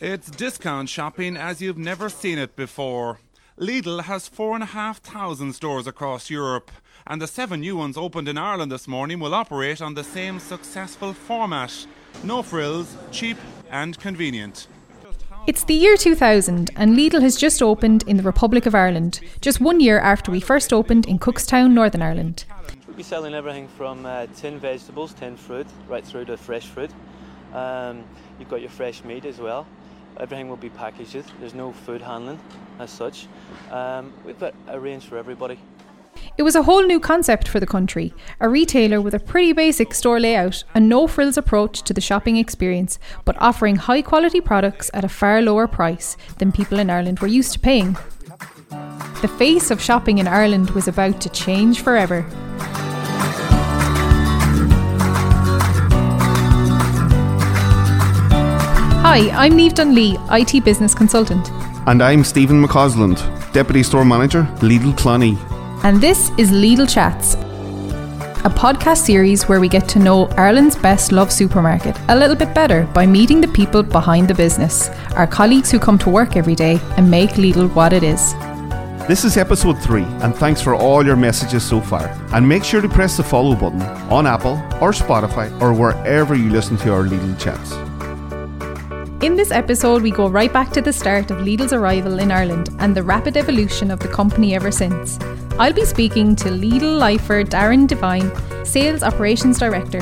It's discount shopping as you've never seen it before. Lidl has 4,500 stores across Europe, and the seven new ones opened in Ireland this morning will operate on the same successful format. No frills, cheap and convenient. It's the year 2000, and Lidl has just opened in the Republic of Ireland, just one year after we first opened in Cookstown, Northern Ireland. We'll be selling everything from uh, tinned vegetables, tinned fruit, right through to fresh fruit. Um, you've got your fresh meat as well. Everything will be packaged. There's no food handling as such. Um, we've got a range for everybody. It was a whole new concept for the country, a retailer with a pretty basic store layout and no frills approach to the shopping experience, but offering high quality products at a far lower price than people in Ireland were used to paying. The face of shopping in Ireland was about to change forever. Hi, I'm Neve Dunlea, IT business consultant. And I'm Stephen McCausland, Deputy Store Manager, Lidl Clonee. And this is Lidl Chats, a podcast series where we get to know Ireland's best loved supermarket a little bit better by meeting the people behind the business, our colleagues who come to work every day and make Lidl what it is. This is episode 3, and thanks for all your messages so far. And make sure to press the follow button on Apple or Spotify or wherever you listen to our Lidl Chats. In this episode, we go right back to the start of Lidl's arrival in Ireland and the rapid evolution of the company ever since. I'll be speaking to Lidl lifer Darren Devine, Sales Operations Director.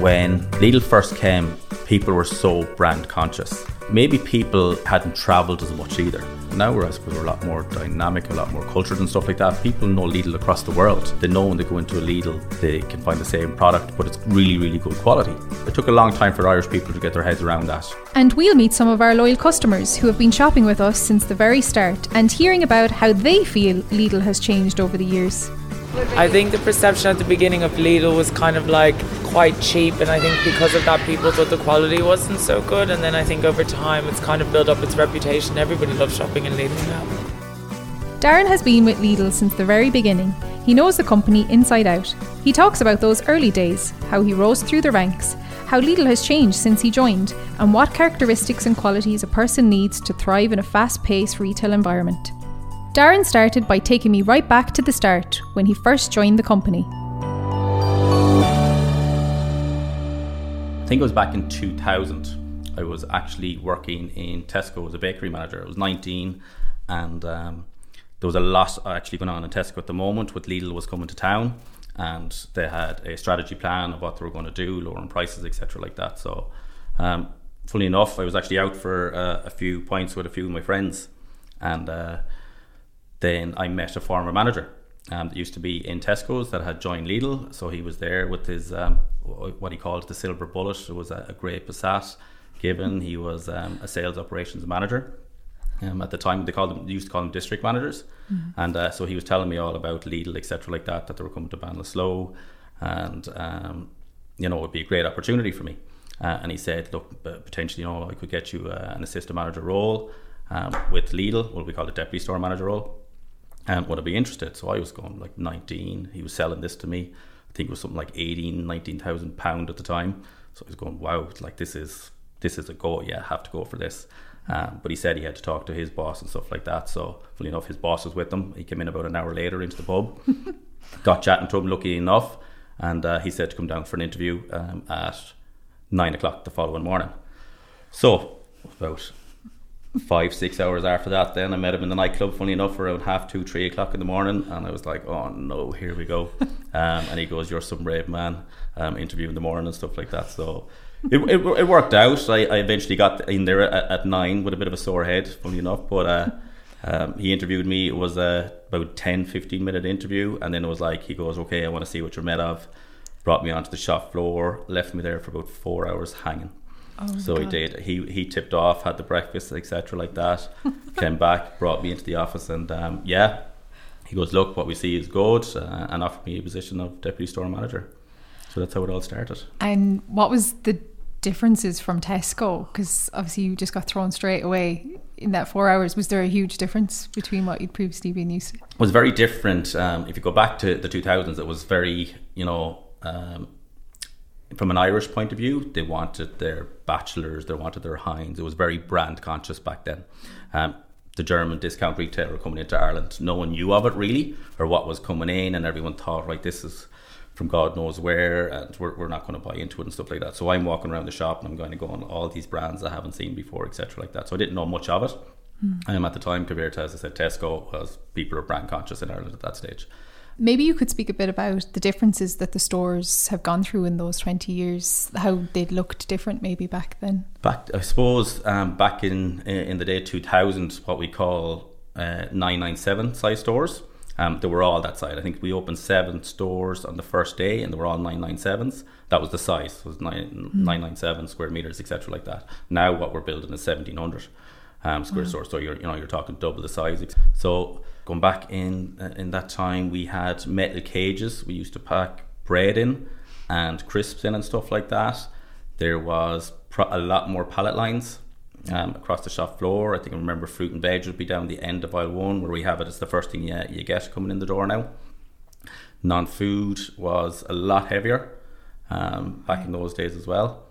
When Lidl first came, people were so brand conscious. Maybe people hadn't travelled as much either. Now we're, I suppose, we're a lot more dynamic, a lot more cultured and stuff like that. People know Lidl across the world. They know when they go into a Lidl, they can find the same product, but it's really, really good quality. It took a long time for Irish people to get their heads around that. And we'll meet some of our loyal customers who have been shopping with us since the very start and hearing about how they feel Lidl has changed over the years. I think the perception at the beginning of Lidl was kind of like quite cheap, and I think because of that, people thought the quality wasn't so good. And then I think over time, it's kind of built up its reputation. Everybody loves shopping in Lidl now. Darren has been with Lidl since the very beginning. He knows the company inside out. He talks about those early days, how he rose through the ranks, how Lidl has changed since he joined, and what characteristics and qualities a person needs to thrive in a fast paced retail environment. Darren started by taking me right back to the start when he first joined the company. I think it was back in 2000. I was actually working in Tesco as a bakery manager. I was 19, and um, there was a lot actually going on in Tesco at the moment. With Lidl was coming to town, and they had a strategy plan of what they were going to do, lowering prices, etc., like that. So, um, fully enough, I was actually out for uh, a few points with a few of my friends, and uh, then I met a former manager um, that used to be in Tesco's that had joined Lidl. So he was there with his um, what he called the silver bullet. It was a, a grey Passat given. He was um, a sales operations manager. Um, at the time, they called them, they used to call them district managers, mm-hmm. and uh, so he was telling me all about Lidl, etc., like that, that they were coming to Ballinasloe, and um, you know, it would be a great opportunity for me. Uh, and he said, look, potentially, you know, I could get you uh, an assistant manager role um, with Lidl, what we call a deputy store manager role and would I be interested? So I was going like 19. He was selling this to me. I think it was something like 18, 19,000 pound at the time. So I was going, wow, like this is this is a go. Yeah, I have to go for this. Um, but he said he had to talk to his boss and stuff like that. So, fully enough, his boss was with him. He came in about an hour later into the pub, got chatting to him, lucky enough, and uh, he said to come down for an interview um, at nine o'clock the following morning. So, about five, six hours after that, then I met him in the nightclub, funny enough, around half two, three o'clock in the morning. And I was like, oh no, here we go. Um, and he goes, You're some brave man, um, interview in the morning and stuff like that. So it, it, it worked out. I, I, eventually got in there at, at, nine with a bit of a sore head, funny enough. But uh, um, he interviewed me. It was a about 10, 15 minute interview. And then it was like, He goes, Okay, I want to see what you're made of. Brought me onto the shop floor, left me there for about four hours hanging. Oh so God. he did. He he tipped off, had the breakfast, etc., like that. came back, brought me into the office, and um, yeah, he goes, "Look, what we see is good," uh, and offered me a position of deputy store manager. So that's how it all started. And what was the differences from Tesco? Because obviously you just got thrown straight away in that four hours. Was there a huge difference between what you'd previously been used to? It was very different. Um, if you go back to the 2000s, it was very, you know. Um, from an Irish point of view, they wanted their Batchelors, they wanted their Heinz. It was very brand conscious back then. Um, the German discount retailer coming into Ireland, no one knew of it really, or what was coming in, and everyone thought, right, this is from God knows where, and we're, we're not going to buy into it and stuff like that. So I'm walking around the shop and I'm going to go on all these brands I haven't seen before, etc., like that. So I didn't know much of it. Mm. Um, at the time, compared to, as I said, Tesco was people are brand conscious in Ireland at that stage. Maybe you could speak a bit about the differences that the stores have gone through in those 20 years, how they looked different maybe back then. Back, I suppose, um, back in in the day 2000, what we call uh, 997 size stores, um, they were all that size. I think we opened seven stores on the first day, and they were all 997s. That was the size, it was nine, mm. 997 square meters, etc., like that. Now, what we're building is 1700 um, square mm. stores, so you're you know you're talking double the size. So Going back in uh, in that time, we had metal cages. We used to pack bread in and crisps in and stuff like that. There was a lot more pallet lines um, across the shop floor. I think I remember fruit and veg would be down the end of aisle one, where we have it It's the first thing you, you get coming in the door now. Non food was a lot heavier um, back in those days as well.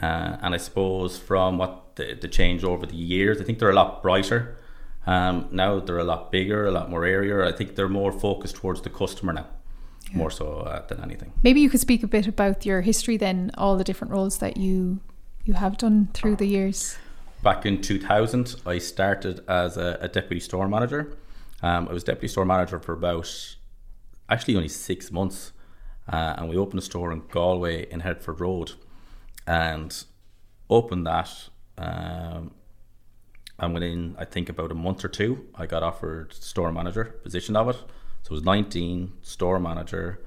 Uh, and I suppose from what the, the change over the years, I think they're a lot brighter. Um, now they're a lot bigger, a lot more area. I think they're more focused towards the customer now. Yeah. More so uh, than anything. Maybe you could speak a bit about your history, then, all the different roles that you you have done through the years. Back in 2000, I started as a, a deputy store manager. Um, I was deputy store manager for about actually only six months, uh, and we opened a store in Galway in Headford Road, and opened that um, and within I think about a month or two, I got offered store manager position of it. So it was 19 store manager.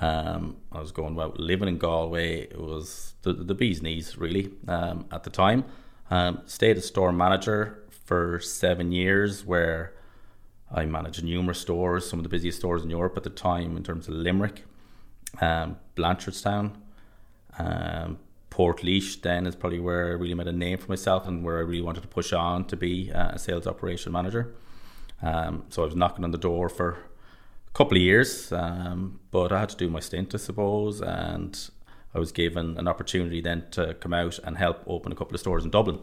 Um, I was going about living in Galway. It was the, the bee's knees really um, at the time. Um, stayed as store manager for seven years, where I managed numerous stores, some of the busiest stores in Europe at the time in terms of Limerick, um, Blanchardstown, um, Portlaoise then is probably where I really made a name for myself and where I really wanted to push on to be uh, a sales operation manager. Um, so I was knocking on the door for a couple of years, um, but I had to do my stint, I suppose, and I was given an opportunity then to come out and help open a couple of stores in Dublin.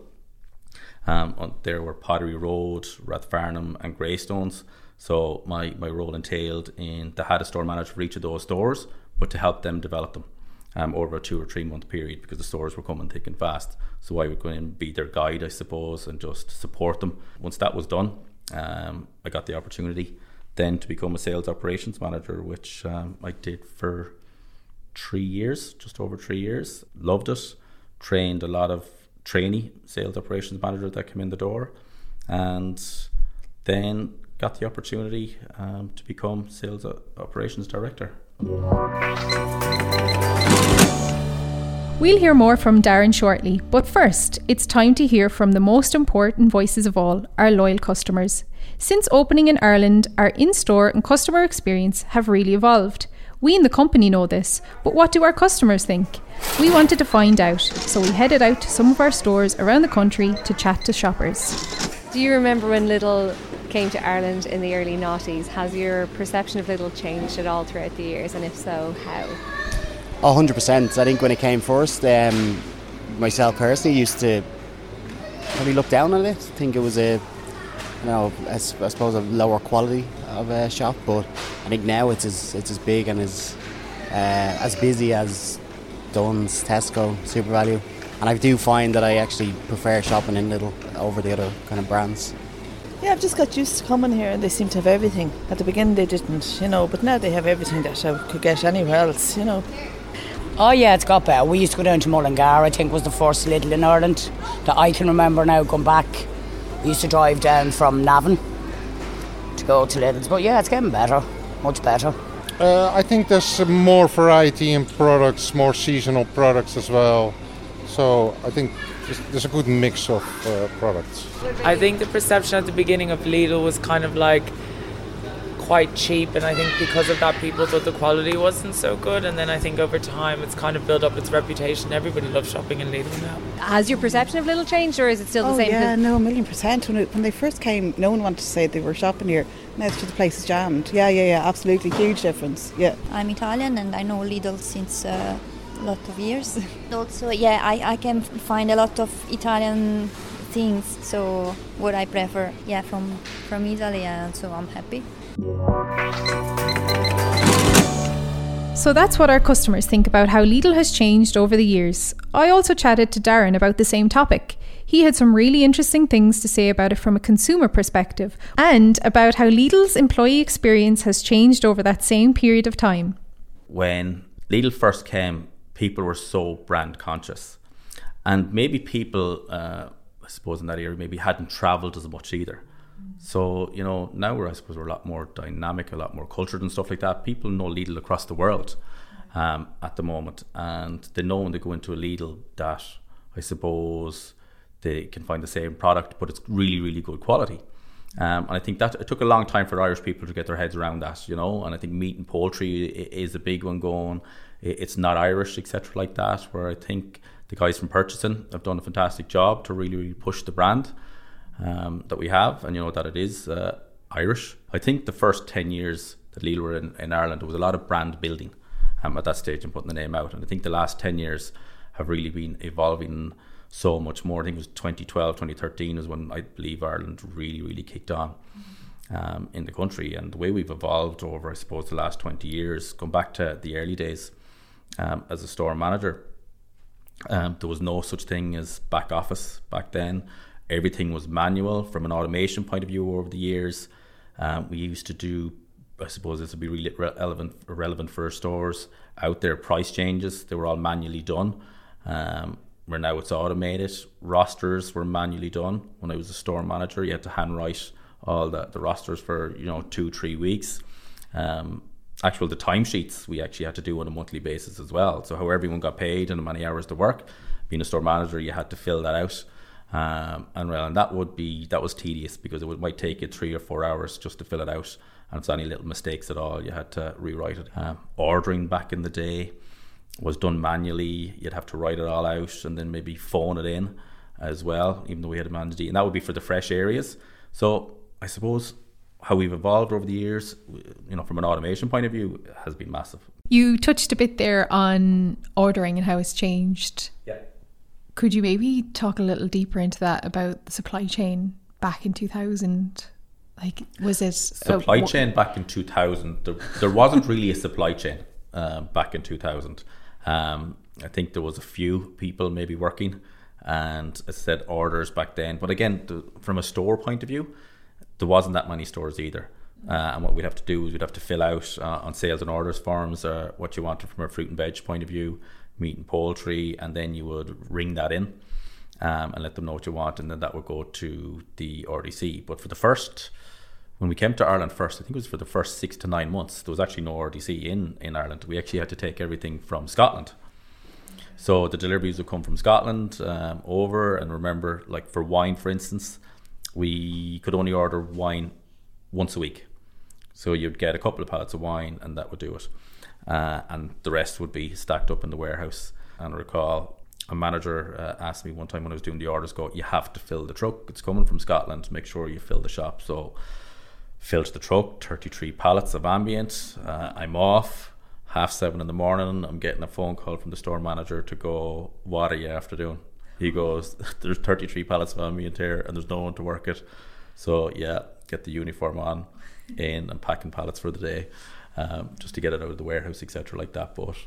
Um, there were Pottery Road, Rathfarnham, and Greystones. So my, my role entailed in the had a store manager for each of those stores, but to help them develop them um, over a two or three month period because the stores were coming thick and fast. So I would go in and be their guide, I suppose, and just support them. Once that was done, um, I got the opportunity then to become a sales operations manager, which um, I did for three years, just over three years. Loved it. Trained a lot of trainee sales operations managers that came in the door, and then got the opportunity um, to become sales operations director. We'll hear more from Darren shortly, but first, it's time to hear from the most important voices of all our loyal customers. Since opening in Ireland, our in store and customer experience have really evolved. We in the company know this, but what do our customers think? We wanted to find out, so we headed out to some of our stores around the country to chat to shoppers. Do you remember when Lidl came to Ireland in the early noughties? Has your perception of Lidl changed at all throughout the years, and if so, how? Hundred percent. I think when it came first, um, myself personally used to probably look down on it. Think it was a, you know, I, suppose a lower quality of a shop. But I think now it's as it's as big and as uh, as busy as Dunnes, Tesco, SuperValu. And I do find that I actually prefer shopping in Lidl over the other kind of brands. Yeah, I've just got used to coming here and they seem to have everything. At the beginning they didn't, you know, but now they have everything that I could get anywhere else, you know. Oh yeah, it's got better. We used to go down to Mullingar. I think was the first Lidl in Ireland that I can remember now going back. We used to drive down from Navan to go to Lidl's, but yeah, it's getting better, much better. Uh, I think there's more variety in products, more seasonal products as well. So I think there's a good mix of uh, products. I think the perception at the beginning of Lidl was kind of like quite cheap, and I think because of that, people thought the quality wasn't so good. And then I think over time, it's kind of built up its reputation. Everybody loves shopping in Lidl now. Has your perception of Lidl changed, or is it still oh, the same? Yeah, no, a million percent. When, it, when they first came, no one wanted to say they were shopping here. Now the place is jammed. Yeah, yeah, yeah, absolutely, huge difference. Yeah. I'm Italian, and I know Lidl since. Uh, lot of years. also, yeah, I, I can find a lot of Italian things. So what I prefer, yeah, from from Italy, and so I'm happy. So that's what our customers think about how Lidl has changed over the years. I also chatted to Darren about the same topic. He had some really interesting things to say about it from a consumer perspective and about how Lidl's employee experience has changed over that same period of time. When Lidl first came, people were so brand conscious. And maybe people, uh, I suppose, in that era, maybe hadn't travelled as much either. So, you know, now we're, I suppose, we're a lot more dynamic, a lot more cultured and stuff like that. People know Lidl across the world um, at the moment. And they know when they go into a Lidl that, I suppose, they can find the same product, but it's really, really good quality. Um, and I think that it took a long time for Irish people to get their heads around that, you know. And I think meat and poultry is a big one going. It's not Irish, etc., like that. Where I think the guys from purchasing have done a fantastic job to really, really push the brand um, that we have, and you know that it is uh, Irish. I think the first ten years that Lidl were in, in Ireland, there was a lot of brand building um, at that stage and putting the name out. And I think the last ten years have really been evolving so much more. I think it was 2012, 2013 is when I believe Ireland really, really kicked on. Um, in the country and the way we've evolved over, I suppose, the last 20 years, going back to the early days um, as a store manager, um, there was no such thing as back office back then. Everything was manual from an automation point of view over the years. Um, we used to do, I suppose this would be really relevant, relevant for stores out there, price changes. They were all manually done. Um, where now it's automated. Rosters were manually done. When I was a store manager, you had to handwrite all the, the rosters for you know two three weeks. Um, actual the timesheets we actually had to do on a monthly basis as well. So how everyone got paid and how many hours to work. Being a store manager, you had to fill that out. Um, and well, and that would be that was tedious because it would, might take you three or four hours just to fill it out. And if any little mistakes at all, you had to rewrite it. Um, ordering back in the day, was done manually. You'd have to write it all out and then maybe phone it in as well, even though we had a mandate. And that would be for the fresh areas. So I suppose how we've evolved over the years, you know, from an automation point of view, has been massive. You touched a bit there on ordering and how it's changed. Yeah. Could you maybe talk a little deeper into that about the supply chain back in 2000? Like, was it supply a, chain back in 2000? There, there wasn't really a supply chain uh, back in 2000. Um, I think there was a few people maybe working, and I said orders back then. But again, the, from a store point of view, there wasn't that many stores either. Uh, and what we'd have to do is we'd have to fill out uh, on sales and orders forms uh, what you wanted from a fruit and veg point of view, meat and poultry, and then you would ring that in um, and let them know what you want, and then that would go to the RDC. But for the first when we came to Ireland first, I think it was for the first six to nine months, there was actually no RDC in, in Ireland. We actually had to take everything from Scotland. So the deliveries would come from Scotland um, over, and remember, like for wine, for instance, we could only order wine once a week. So you'd get a couple of pallets of wine, and that would do it. Uh, and the rest would be stacked up in the warehouse. And I recall a manager uh, asked me one time when I was doing the orders, "Go, you have to fill the truck. It's coming from Scotland. Make sure you fill the shop." So filled the truck, 33 pallets of ambient. Uh, I'm off, half seven in the morning. I'm getting a phone call from the store manager to go, What are you after doing? He goes, There's 33 pallets of ambient here and there's no one to work it. So, yeah, get the uniform on in and packing pallets for the day um, just to get it out of the warehouse, etc., like that. But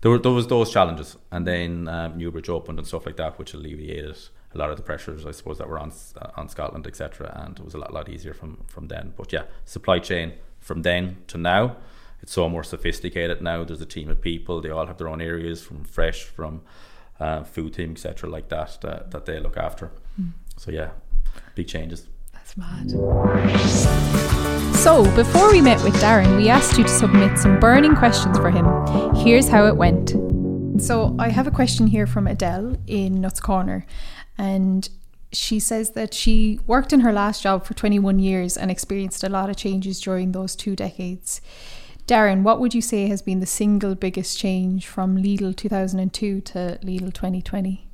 there, were, there was those challenges. And then um, Newbridge opened and stuff like that, which alleviated a lot of the pressures, I suppose, that were on uh, on Scotland, etc. And it was a lot, lot easier from from then. But yeah, supply chain from then to now, it's so more sophisticated now. There's a team of people; they all have their own areas, from fresh, from uh, food team, etc. Like that, that that they look after. Mm. So yeah, big changes. Mad. So, before we met with Darren, we asked you to submit some burning questions for him. Here's how it went. So, I have a question here from Adele in Nutts Corner, and she says that she worked in her last job for 21 years and experienced a lot of changes during those two decades. Darren, what would you say has been the single biggest change from Lidl 2002 to Lidl 2020?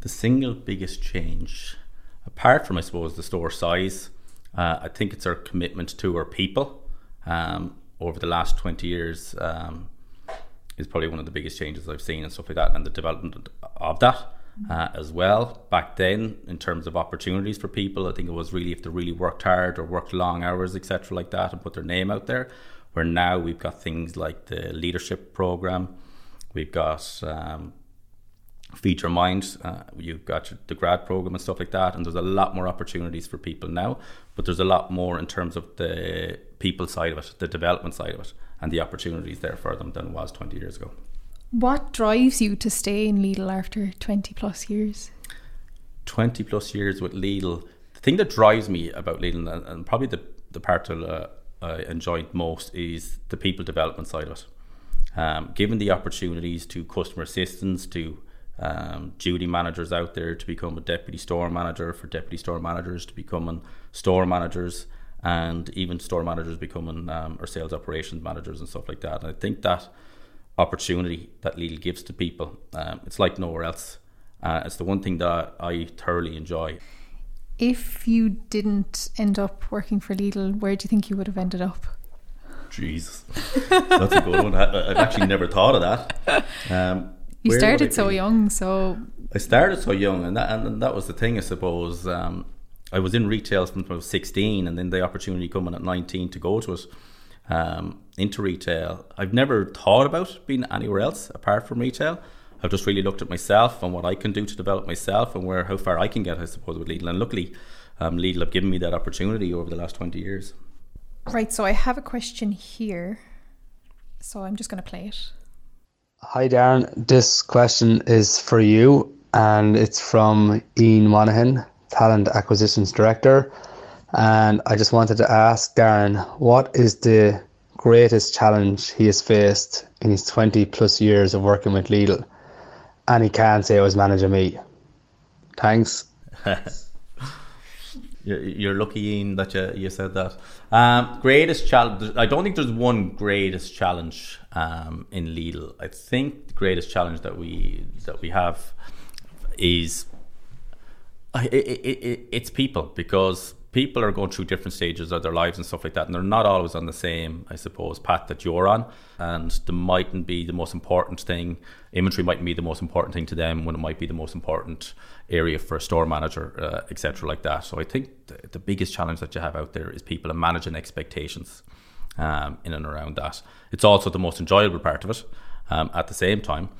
The single biggest change, apart from, I suppose, the store size, uh, I think it's our commitment to our people. Um, over the last 20 years, um, is probably one of the biggest changes I've seen and stuff like that, and the development of that. Uh, as well back then in terms of opportunities for people i think it was really if they really worked hard or worked long hours etc like that and put their name out there where now we've got things like the leadership program we've got um, feed your mind uh, you've got the grad program and stuff like that and there's a lot more opportunities for people now but there's a lot more in terms of the people side of it the development side of it and the opportunities there for them than it was 20 years ago what drives you to stay in Lidl after 20 plus years? 20 plus years with Lidl. The thing that drives me about Lidl, and, and probably the, the part that uh, I enjoy most, is the people development side of it. Um, given the opportunities to customer assistance, to um, duty managers out there to become a deputy store manager, for deputy store managers to becoming store managers, and even store managers becoming um, or sales operations managers and stuff like that. And I think that opportunity that Lidl gives to people. Um, it's like nowhere else. Uh, it's the one thing that I thoroughly enjoy. If you didn't end up working for Lidl, where do you think you would have ended up? Jesus, that's a good one. I, have actually never thought of that. Um, you started so young, so I started so young, and that and that was the thing, I suppose. Um, I was in retail from I was sixteen, and then the opportunity coming at nineteen to go to it um, into retail. I've never thought about being anywhere else apart from retail. I've just really looked at myself and what I can do to develop myself and where how far I can get, I suppose, with Lidl. And luckily, um, Lidl have given me that opportunity over the last 20 years. Right, so I have a question here. So I'm just going to play it. Hi, Darren. This question is for you, and it's from Ian Monaghan, Talent Acquisitions Director. And I just wanted to ask Darren, what is the greatest challenge he has faced in his 20 plus years of working with Lidl? And he can't say it was managing me. Thanks. You're lucky, Ian, that you, you said that. Um, greatest challenge. I don't think there's one greatest challenge um, in Lidl. I think the greatest challenge that we that we have is it, it, it, it's people because people are going through different stages of their lives and stuff like that, and they're not always on the same, I suppose, path that you're on. And the mightn't be the most important thing. Inventory mightn't be the most important thing to them when it might be the most important area for a store manager, uh, etc., like that. So I think the, the, biggest challenge that you have out there is people and managing expectations um, in and around that. It's also the most enjoyable part of it. Um, at the same time,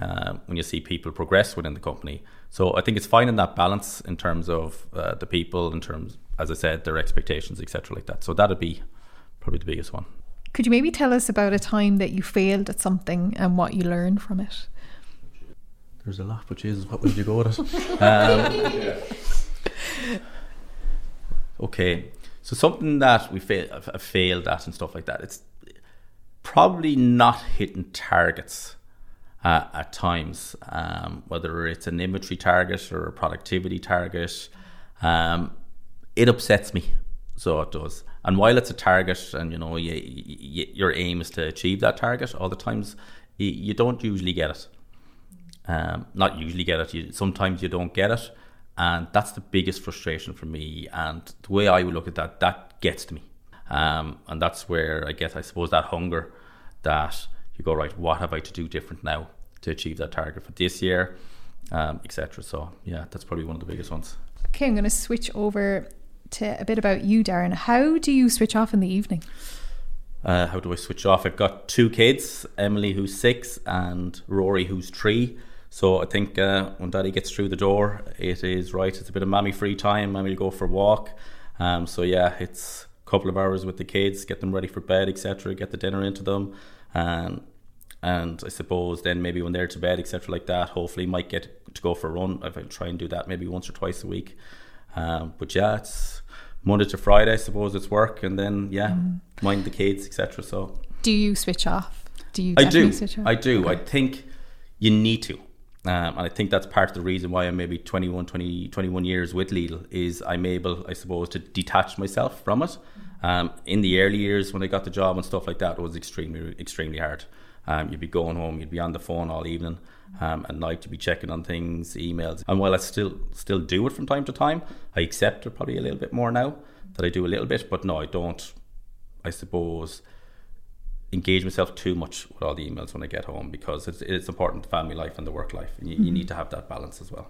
uh, when you see people progress within the company. So I think it's finding that balance in terms of uh, the people, in terms as I said, their expectations, etc., like that. So that'd be probably the biggest one. Could you maybe tell us about a time that you failed at something and what you learned from it? There's a lot, but Jesus, what would you go with it? Um, okay, so something that we fail, failed at and stuff like that. It's probably not hitting targets uh, at times, um, whether it's an inventory target or a productivity target. Um, it upsets me. So it does. And while it's a target, and you know, you, you, your aim is to achieve that target, all the times you, you don't usually get it. Um, not usually get it. You, sometimes you don't get it, and that's the biggest frustration for me. And the way I would look at that, that gets to me. Um, and that's where I get, I suppose, that hunger that you go right. What have I to do different now to achieve that target for this year, um, etc. So yeah, that's probably one of the biggest ones. Okay, I'm going to switch over to a bit about you, Darren. How do you switch off in the evening? Uh, how do I switch off? I've got two kids, Emily who's six and Rory who's three. So I think uh, when Daddy gets through the door, it is right. It's a bit of mammy free time. Mammy will go for a walk. Um, so yeah, it's a couple of hours with the kids, get them ready for bed, etc. Get the dinner into them, and and I suppose then maybe when they're to bed, etc. Like that, hopefully might get to go for a run. I try and do that maybe once or twice a week. Um, but yeah, it's Monday to Friday. I suppose it's work, and then yeah, mm. mind the kids, etc. So, do you switch off? Do you? I do. I do. Okay. I think you need to. Um, and I think that's part of the reason why I'm maybe 21, 20, 21 years with Lidl is I'm able, I suppose, to detach myself from it. Um, in the early years when I got the job and stuff like that, it was extremely, extremely hard. Um, you'd be going home, you'd be on the phone all evening um, at night to be checking on things, emails. And while I still still do it from time to time, I accept it probably a little bit more now that I do a little bit. But no, I don't. I suppose engage myself too much with all the emails when I get home because it's, it's important family life and the work life and you, you Mhm. need to have that balance as well.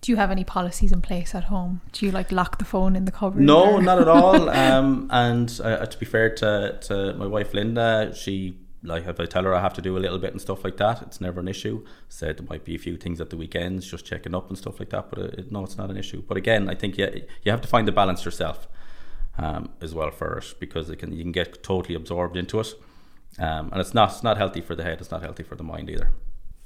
Do you have any policies in place at home? Do you like lock the phone in the cupboard? No, or- not at all. Um, and uh, to be fair to, to my wife Linda, she like if I tell her I have to do a little bit and stuff like that, it's never an issue. Said there might be a few things at the weekends, just checking up and stuff like that, but it, no, it's not an issue. But again, I think you you have to find the balance yourself um, as well for it because it can you can get totally absorbed into it, um, and it's not it's not healthy for the head. It's not healthy for the mind either.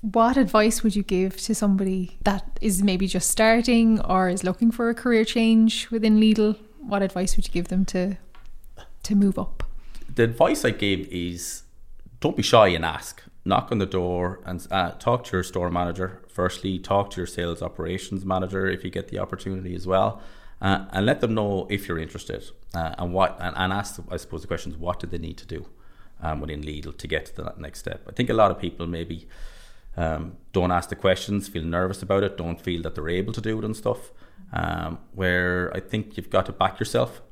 What advice would you give to somebody that is maybe just starting or is looking for a career change within Lidl? What advice would you give them to to move up? the advice I give is don't be shy and ask. Knock on the door and uh, talk to your store manager. Firstly, talk to your sales operations manager if you get the opportunity as well, uh, and let them know if you're interested uh, and what and, and ask. I suppose the question is what do they need to do um, within Lidl to get to that next step. I think a lot of people maybe um, don't ask the questions, feel nervous about it, don't feel that they're able to do it and stuff. Um, where I think you've got to back yourself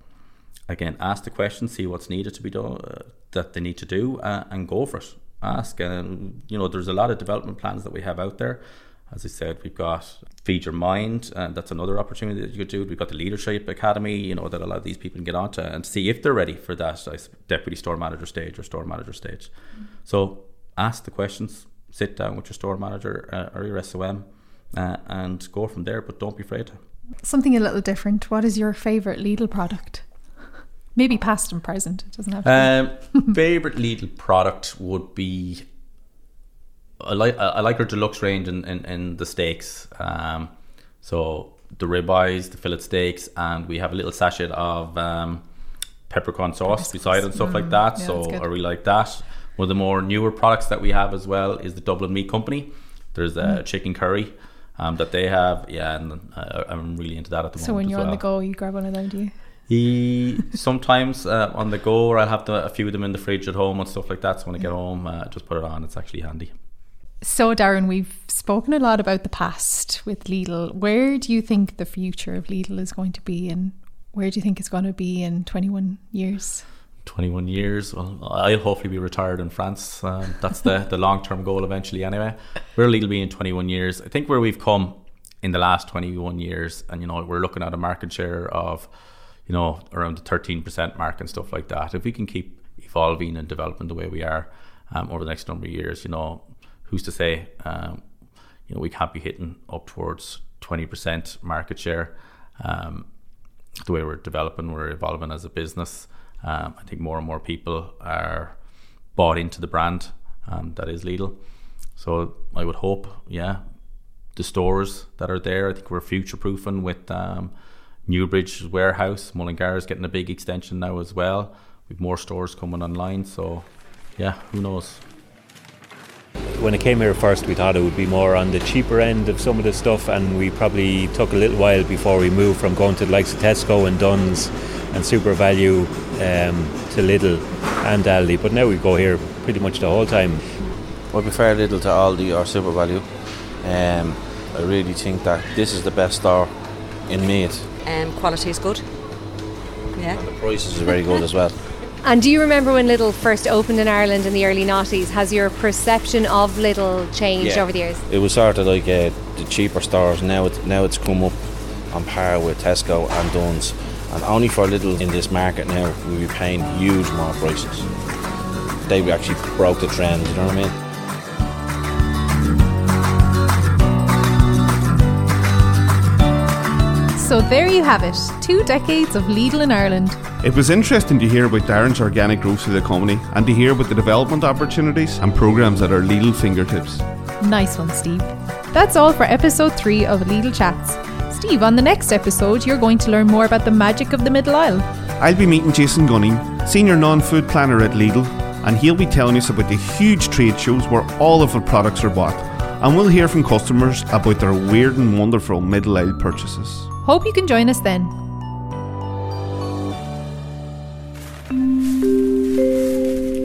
again ask the questions, see what's needed to be done uh, that they need to do uh, and go for it ask and you know there's a lot of development plans that we have out there as I said we've got feed your mind and that's another opportunity that you could do we've got the leadership academy you know that a lot of these people can get onto and see if they're ready for that uh, deputy store manager stage or store manager stage so ask the questions sit down with your store manager uh, or your SOM uh, and go from there but don't be afraid to Something a little different. What is your favorite Lidl product? Maybe past and present. It doesn't have to. Um, favorite Lidl product would be I like I like our deluxe range in, in, in the steaks. Um, so the ribeyes, the fillet steaks, and we have a little sachet of um, peppercorn sauce beside and stuff like Mm, that. yeah, so. I really like that. One of the more newer products that we have as well is the Dublin Meat Company. There's a Mm. chicken curry um, that they have. Yeah, and uh, I'm really into that at the so moment. So when you're on well. the go, you grab one of them, do you? He sometimes uh, on the go, or I'll have the, a few of them in the fridge at home and stuff like that. So when I get home, uh, just put it on. It's actually handy. So, Darren, we've spoken a lot about the past with Lidl. Where do you think the future of Lidl is going to be, and where do you think it's going to be in 21 years? 21 years. Well, I'll hopefully be retired in France. Um, that's the, the long term goal eventually, anyway. Where Lidl be in 21 years? I think where we've come in the last 21 years, and you know, we're looking at a market share of, you know, around the 13% mark and stuff like that. If we can keep evolving and developing the way we are um, over the next number of years, you know, who's to say, um, you know, we can't be hitting up towards 20% market share. Um, the way we're developing, we're evolving as a business. Um, I think more and more people are bought into the brand um, that is Lidl. So I would hope, yeah, the stores that are there. I think we're future proofing with um, Newbridge warehouse. Mullingar is getting a big extension now as well. We've more stores coming online. So yeah, who knows? When I came here first, we thought it would be more on the cheaper end of some of the stuff, and we probably took a little while before we moved from going to the likes of Tesco and Dunnes and SuperValu um, to Lidl and Aldi. But now we go here pretty much the whole time. I prefer Lidl to Aldi or SuperValu. Um, I really think that this is the best store in Meath. Um, quality is good. Yeah. And The prices are very good as well. And do you remember when Lidl first opened in Ireland in the early noughties? Has your perception of Lidl changed Yeah. over the years? It was sort of like uh, the cheaper stores. Now it's now it's come up on par with Tesco and Dunnes. And only for Lidl in this market now, we'll be paying huge more prices. They actually broke the trend. You know what I mean? So, there you have it two decades of Lidl in Ireland. It was interesting to hear about Darren's organic growth of the company and to hear about the development opportunities and programs at our Lidl fingertips. Nice one, Steve. That's all for episode three of Lidl Chats. Steve, on the next episode, you're going to learn more about the magic of the middle aisle. I'll be meeting Jason Gunning, senior non-food planner at Lidl, and he'll be telling us about the huge trade shows where all of our products are bought. And we'll hear from customers about their weird and wonderful middle aisle purchases. Hope you can join us then.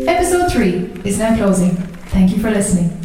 Episode 3 is now closing. Thank you for listening.